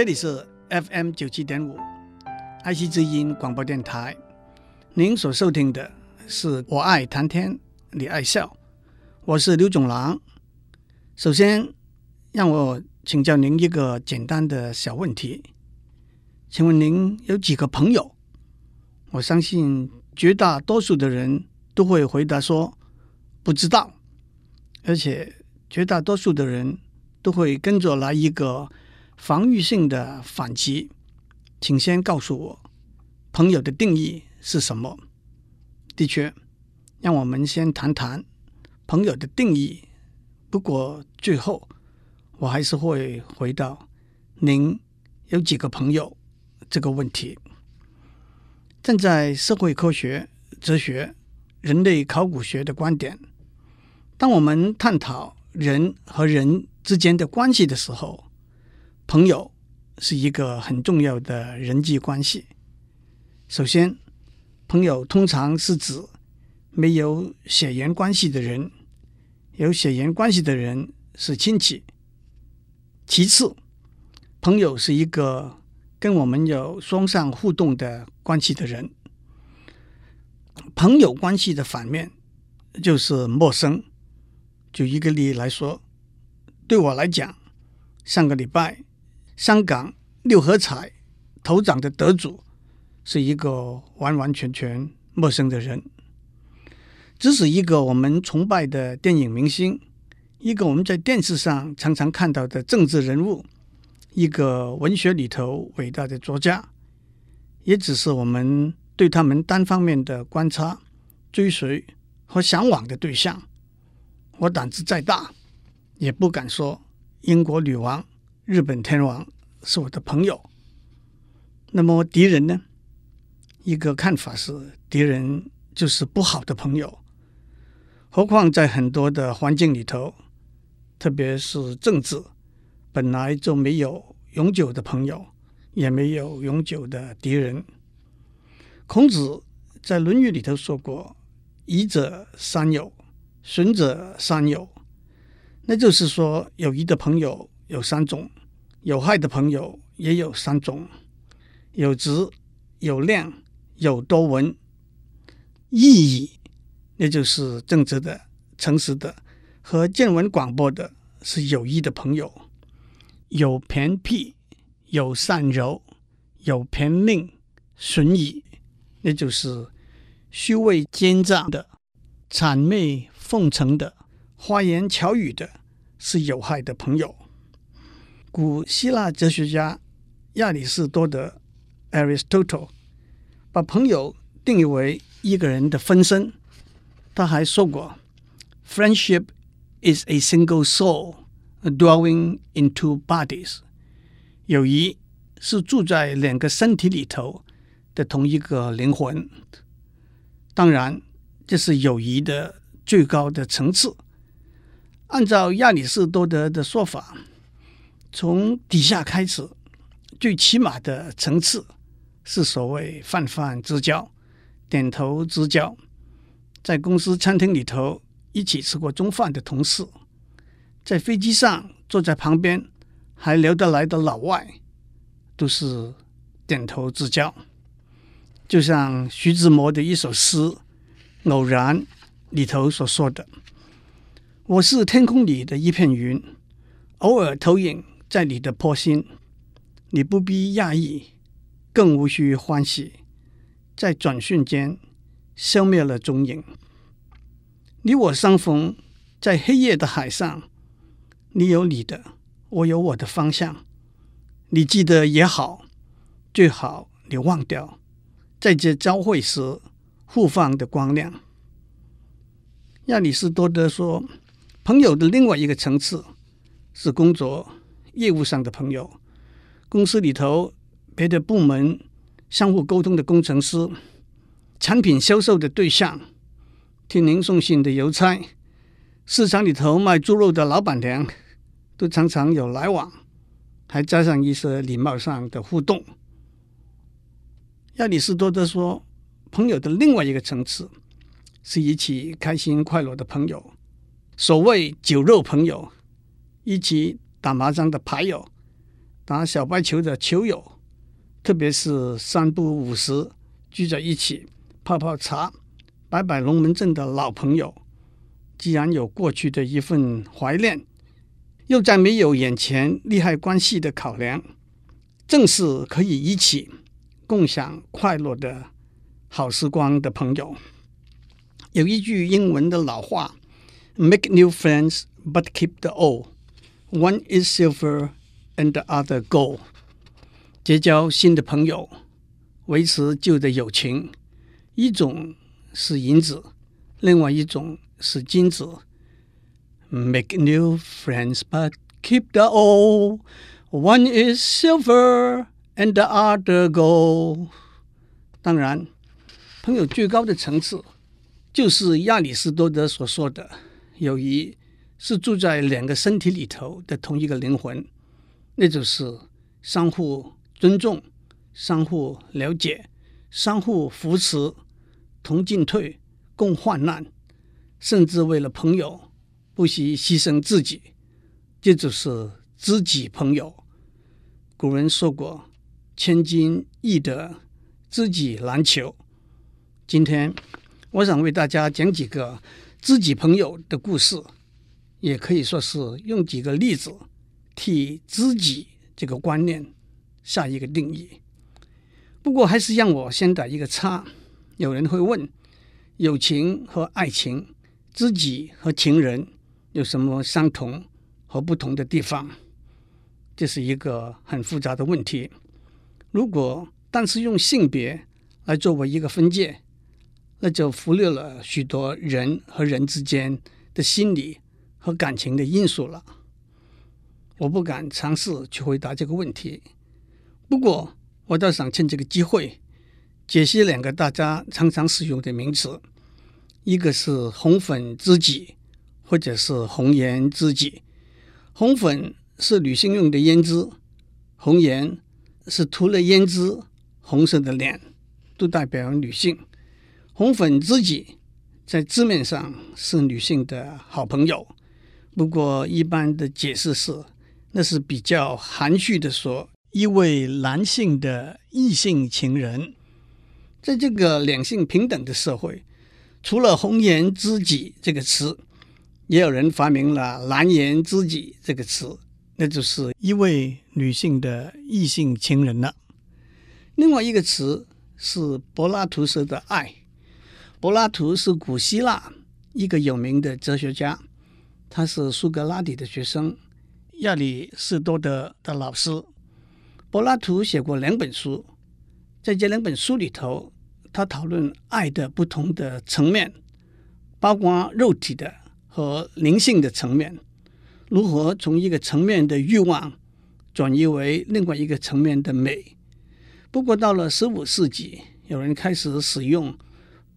这里是 FM 九七点五，爱惜之音广播电台。您所收听的是《我爱谈天，你爱笑》，我是刘总郎。首先，让我请教您一个简单的小问题，请问您有几个朋友？我相信绝大多数的人都会回答说不知道，而且绝大多数的人都会跟着来一个。防御性的反击，请先告诉我，朋友的定义是什么？的确，让我们先谈谈朋友的定义。不过最后，我还是会回到您有几个朋友这个问题。站在社会科学、哲学、人类考古学的观点，当我们探讨人和人之间的关系的时候，朋友是一个很重要的人际关系。首先，朋友通常是指没有血缘关系的人，有血缘关系的人是亲戚。其次，朋友是一个跟我们有双向互动的关系的人。朋友关系的反面就是陌生。举一个例来说，对我来讲，上个礼拜。香港六合彩头奖的得主是一个完完全全陌生的人，只是一个我们崇拜的电影明星，一个我们在电视上常常看到的政治人物，一个文学里头伟大的作家，也只是我们对他们单方面的观察、追随和向往的对象。我胆子再大，也不敢说英国女王。日本天王是我的朋友，那么敌人呢？一个看法是，敌人就是不好的朋友。何况在很多的环境里头，特别是政治，本来就没有永久的朋友，也没有永久的敌人。孔子在《论语》里头说过：“益者三友，损者三友。”那就是说，友谊的朋友有三种。有害的朋友也有三种：有直、有量、有多闻。益矣，那就是正直的、诚实的和见闻广博的，是有益的朋友；有偏僻、有善柔、有偏佞，损矣，那就是虚伪奸诈的、谄媚奉承的、花言巧语的，是有害的朋友。古希腊哲学家亚里士多德 （Aristotle） 把朋友定义为一个人的分身。他还说过：“Friendship is a single soul dwelling in two bodies。”友谊是住在两个身体里头的同一个灵魂。当然，这是友谊的最高的层次。按照亚里士多德的说法。从底下开始，最起码的层次是所谓泛泛之交、点头之交，在公司餐厅里头一起吃过中饭的同事，在飞机上坐在旁边还聊得来的老外，都是点头之交。就像徐志摩的一首诗《偶然》里头所说的：“我是天空里的一片云，偶尔投影。”在你的波心，你不必讶异，更无需欢喜，在转瞬间消灭了踪影。你我相逢在黑夜的海上，你有你的，我有我的方向。你记得也好，最好你忘掉，在这交汇时互放的光亮。亚里士多德说，朋友的另外一个层次是工作。业务上的朋友，公司里头别的部门相互沟通的工程师，产品销售的对象，替您送信的邮差，市场里头卖猪肉的老板娘，都常常有来往，还加上一些礼貌上的互动。亚里士多德说，朋友的另外一个层次是一起开心快乐的朋友，所谓酒肉朋友，一起。打麻将的牌友，打小白球的球友，特别是三不五时聚在一起泡泡茶、摆摆龙门阵的老朋友，既然有过去的一份怀念，又再没有眼前利害关系的考量，正是可以一起共享快乐的好时光的朋友。有一句英文的老话：“Make new friends, but keep the old. One is silver, and the other gold.” 结交新的朋友，维持旧的友情，一种是银子，另外一种是金子。Make new friends, but keep the old. One is silver, and the other gold. 当然，朋友最高的层次，就是亚里士多德所说的，友谊是住在两个身体里头的同一个灵魂，那就是相互尊重、相互了解、相互扶持、同进退、共患难，甚至为了朋友不惜牺牲自己，这就是知己朋友。古人说过：“千金易得，知己难求。”今天。我想为大家讲几个知己朋友的故事，也可以说是用几个例子替知己这个观念下一个定义。不过，还是让我先打一个叉。有人会问：友情和爱情、知己和情人有什么相同和不同的地方？这是一个很复杂的问题。如果单是用性别来作为一个分界，那就忽略了许多人和人之间的心理和感情的因素了。我不敢尝试去回答这个问题。不过，我倒想趁这个机会解析两个大家常常使用的名词：一个是红粉知己，或者是红颜知己。红粉是女性用的胭脂，红颜是涂了胭脂红色的脸，都代表女性。红粉知己在字面上是女性的好朋友，不过一般的解释是，那是比较含蓄的说，一位男性的异性情人。在这个两性平等的社会，除了红颜知己这个词，也有人发明了蓝颜知己这个词，那就是一位女性的异性情人了。另外一个词是柏拉图式的爱。柏拉图是古希腊一个有名的哲学家，他是苏格拉底的学生，亚里士多德的老师。柏拉图写过两本书，在这两本书里头，他讨论爱的不同的层面，包括肉体的和灵性的层面，如何从一个层面的欲望转移为另外一个层面的美。不过到了十五世纪，有人开始使用。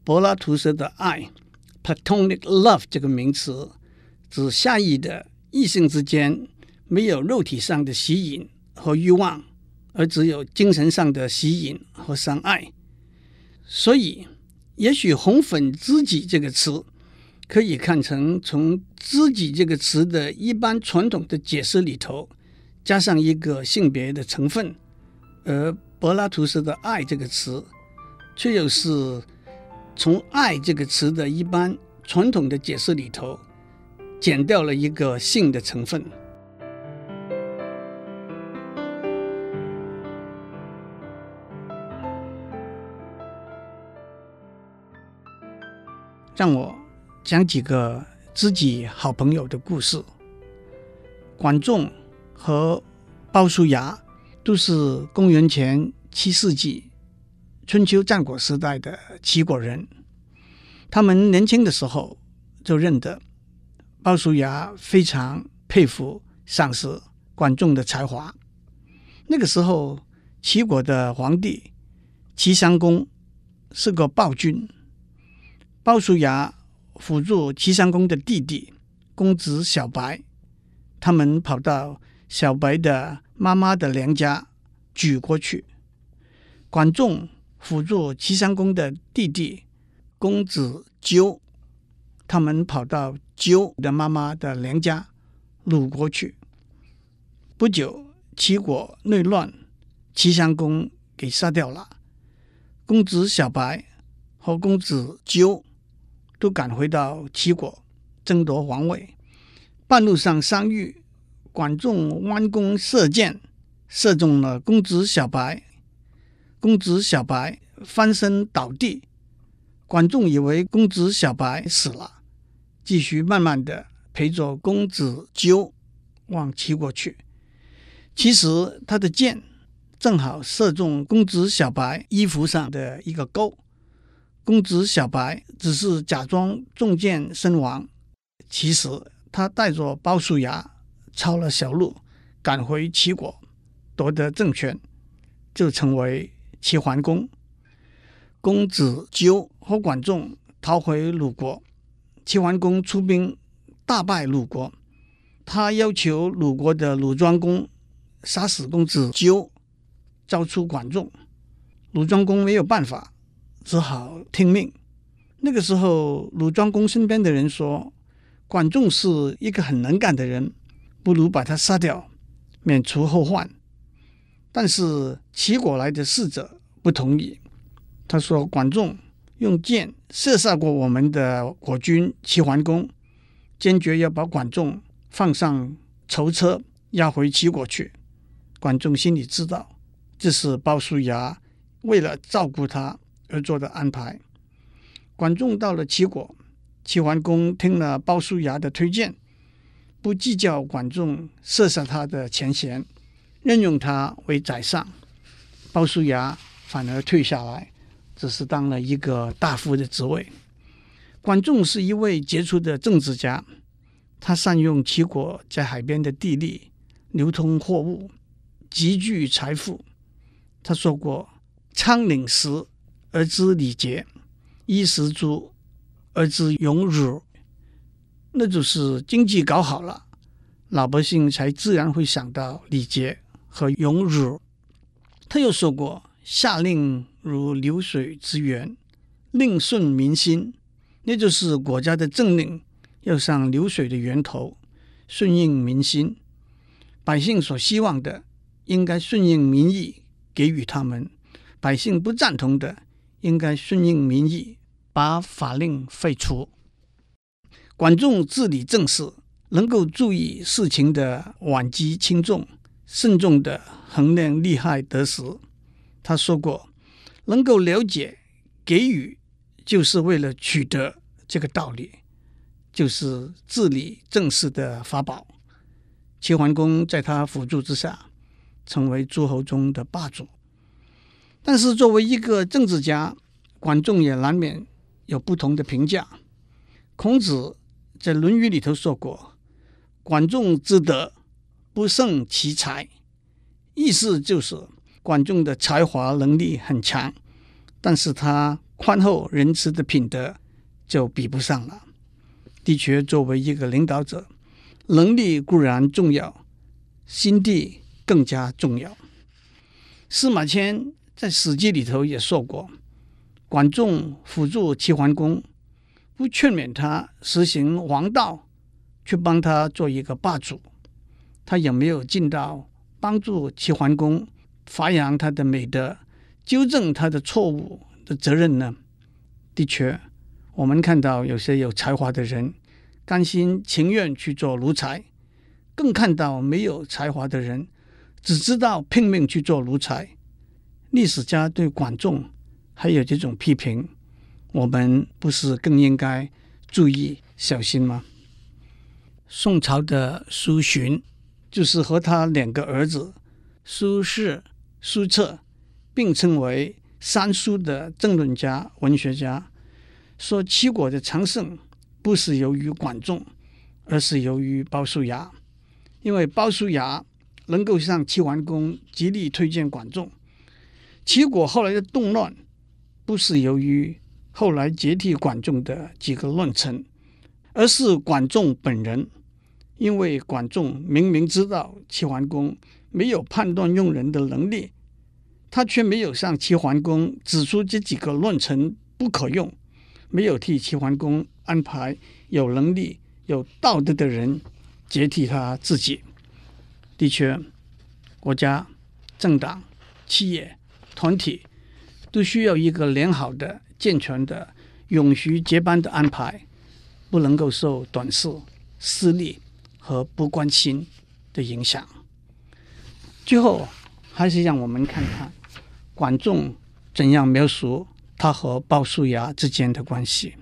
柏拉图式的爱 （Platonic love） 这个名词，指下意的异性之间没有肉体上的吸引和欲望，而只有精神上的吸引和相爱。所以，也许“红粉知己”这个词可以看成从“知己”这个词的一般传统的解释里头加上一个性别的成分，而柏拉图式的“爱”这个词却又是。从“爱”这个词的一般传统的解释里头，减掉了一个性的成分。让我讲几个知己好朋友的故事。管仲和鲍叔牙都是公元前七世纪。春秋战国时代的齐国人，他们年轻的时候就认得鲍叔牙，非常佩服赏识管仲的才华。那个时候，齐国的皇帝齐襄公是个暴君，鲍叔牙辅助齐襄公的弟弟公子小白，他们跑到小白的妈妈的娘家举国去，管仲。辅助齐襄公的弟弟公子纠，他们跑到纠的妈妈的娘家鲁国去。不久，齐国内乱，齐襄公给杀掉了。公子小白和公子纠都赶回到齐国争夺皇位。半路上相遇，管仲弯弓射箭，射中了公子小白。公子小白翻身倒地，管仲以为公子小白死了，继续慢慢的陪着公子纠往齐国去。其实他的箭正好射中公子小白衣服上的一个钩，公子小白只是假装中箭身亡，其实他带着鲍叔牙抄了小路赶回齐国，夺得政权，就成为齐桓公。公子纠和管仲逃回鲁国，齐桓公出兵大败鲁国，他要求鲁国的鲁庄公。杀死公子纠，交出管仲。鲁庄公没有办法，只好听命。那个时候，鲁庄公身边的人说：“管仲是一个很能干的人，不如把他杀掉，免除后患。”但是齐国来的使者不同意。他说：“管仲用箭射杀过我们的国君齐桓公，坚决要把管仲放上囚车，押回齐国去。”管仲心里知道，这是鲍叔牙为了照顾他而做的安排。管仲到了齐国，齐桓公听了鲍叔牙的推荐，不计较管仲射杀他的前嫌，任用他为宰相。鲍叔牙反而退下来，只是当了一个大夫的职位。管仲是一位杰出的政治家，他善用齐国在海边的地利，流通货物。积聚财富，他说过：“仓廪实而知礼节，衣食足而知荣辱。”那就是经济搞好了，老百姓才自然会想到礼节和荣辱。他又说过：“下令如流水之源，令顺民心。”那就是国家的政令要像流水的源头，顺应民心，百姓所希望的。应该顺应民意，给予他们；百姓不赞同的，应该顺应民意，把法令废除。管仲治理政事，能够注意事情的缓急轻重，慎重地衡量利害得失。他说过：“能够了解给予，就是为了取得这个道理，就是治理政事的法宝。”齐桓公在他辅助之下。成为诸侯中的霸主，但是作为一个政治家，管仲也难免有不同的评价。孔子在《论语》里头说过：“管仲之德，不胜其才。”意思就是管仲的才华能力很强，但是他宽厚仁慈的品德就比不上了。的确，作为一个领导者，能力固然重要，心地。更加重要。司马迁在《史记》里头也说过，管仲辅助齐桓公，不劝勉他实行王道，去帮他做一个霸主，他也没有尽到帮助齐桓公发扬他的美德、纠正他的错误的责任呢？的确，我们看到有些有才华的人甘心情愿去做奴才，更看到没有才华的人。只知道拼命去做奴才，历史家对管仲还有这种批评，我们不是更应该注意小心吗？宋朝的苏洵就是和他两个儿子苏轼、书册并称为三苏的政论家、文学家，说齐国的强盛不是由于管仲，而是由于鲍叔牙，因为鲍叔牙。能够向齐桓公极力推荐管仲，齐国后来的动乱，不是由于后来接替管仲的几个乱臣，而是管仲本人。因为管仲明明知道齐桓公没有判断用人的能力，他却没有向齐桓公指出这几个乱臣不可用，没有替齐桓公安排有能力、有道德的人接替他自己。的确，国家、政党、企业、团体都需要一个良好的、健全的、永续接班的安排，不能够受短视、私利和不关心的影响。最后，还是让我们看看管仲怎样描述他和鲍叔牙之间的关系。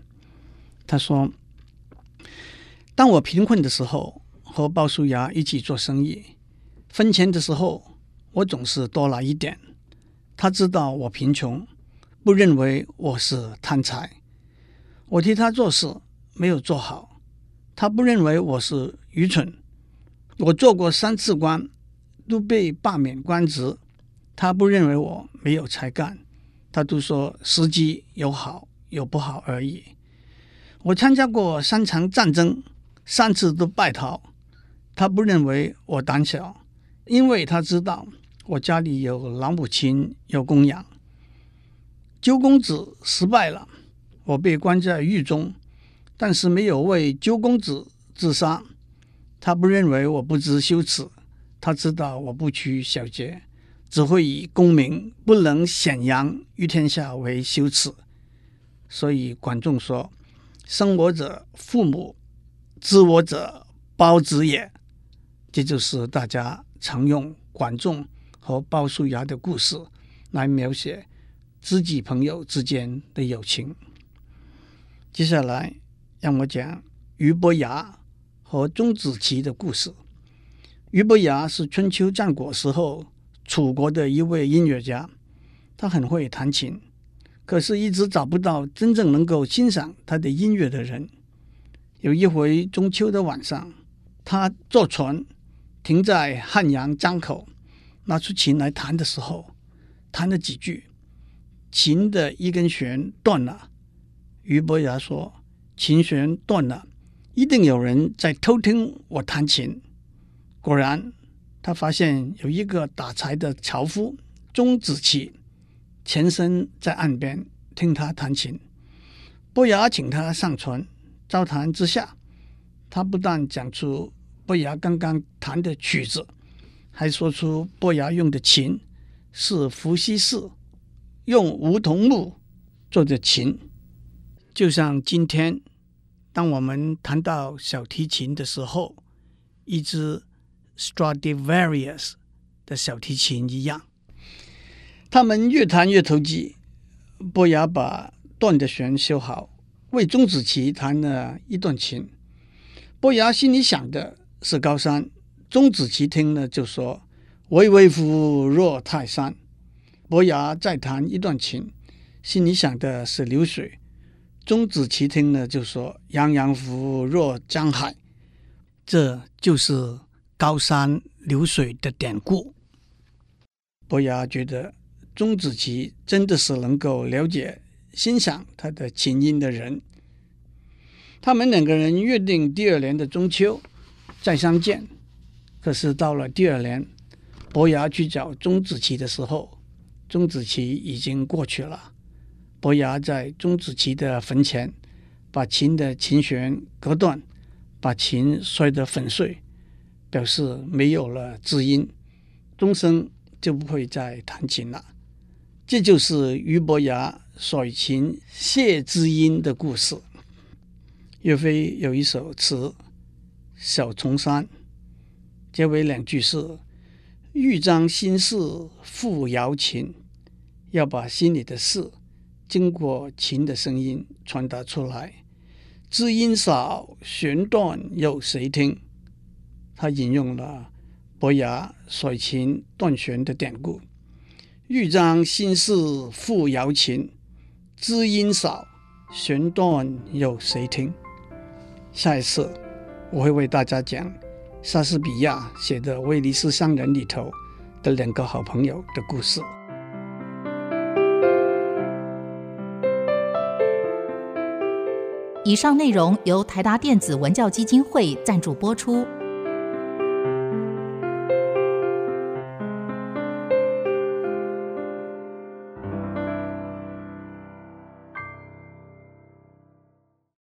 他说：“当我贫困的时候，和鲍叔牙一起做生意。”分钱的时候，我总是多拿一点。他知道我贫穷，不认为我是贪财。我替他做事没有做好，他不认为我是愚蠢。我做过三次官，都被罢免官职，他不认为我没有才干。他都说时机有好有不好而已。我参加过三场战争，三次都败逃，他不认为我胆小。因为他知道我家里有老母亲有供养，周公子失败了，我被关在狱中，但是没有为周公子自杀。他不认为我不知羞耻，他知道我不拘小节，只会以功名不能显扬于天下为羞耻。所以管仲说：“生我者父母，知我者胞子也。”这就是大家。常用管仲和鲍叔牙的故事来描写知己朋友之间的友情。接下来，让我讲俞伯牙和钟子期的故事。俞伯牙是春秋战国时候楚国的一位音乐家，他很会弹琴，可是一直找不到真正能够欣赏他的音乐的人。有一回中秋的晚上，他坐船。停在汉阳江口，拿出琴来弹的时候，弹了几句，琴的一根弦断了。俞伯牙说：“琴弦断了，一定有人在偷听我弹琴。”果然，他发现有一个打柴的樵夫钟子期，前身在岸边听他弹琴。伯牙请他上船，交谈之下，他不但讲出。伯牙刚刚弹的曲子，还说出伯牙用的琴是伏羲氏用梧桐木做的琴。就像今天，当我们谈到小提琴的时候，一支 Stradivarius 的小提琴一样。他们越弹越投机。伯牙把断的弦修好，为钟子期弹了一段琴。伯牙心里想的。是高山，钟子期听了就说：“巍巍乎若泰山。”伯牙再弹一段琴，心里想的是流水。钟子期听了就说：“洋洋乎若江海。”这就是高山流水的典故。伯牙觉得钟子期真的是能够了解、欣赏他的琴音的人。他们两个人约定第二年的中秋。再相见，可是到了第二年，伯牙去找钟子期的时候，钟子期已经过去了。伯牙在钟子期的坟前，把琴的琴弦割断，把琴摔得粉碎，表示没有了知音，终生就不会再弹琴了。这就是俞伯牙甩琴谢知音的故事。岳飞有一首词。小重山，结尾两句是：欲将心事付瑶琴，要把心里的事经过琴的声音传达出来。知音少，弦断有谁听？他引用了伯牙甩琴断弦的典故。欲将心事付瑶琴，知音少，弦断有谁听？下一次。我会为大家讲莎士比亚写的《威尼斯商人》里头的两个好朋友的故事。以上内容由台达电子文教基金会赞助播出。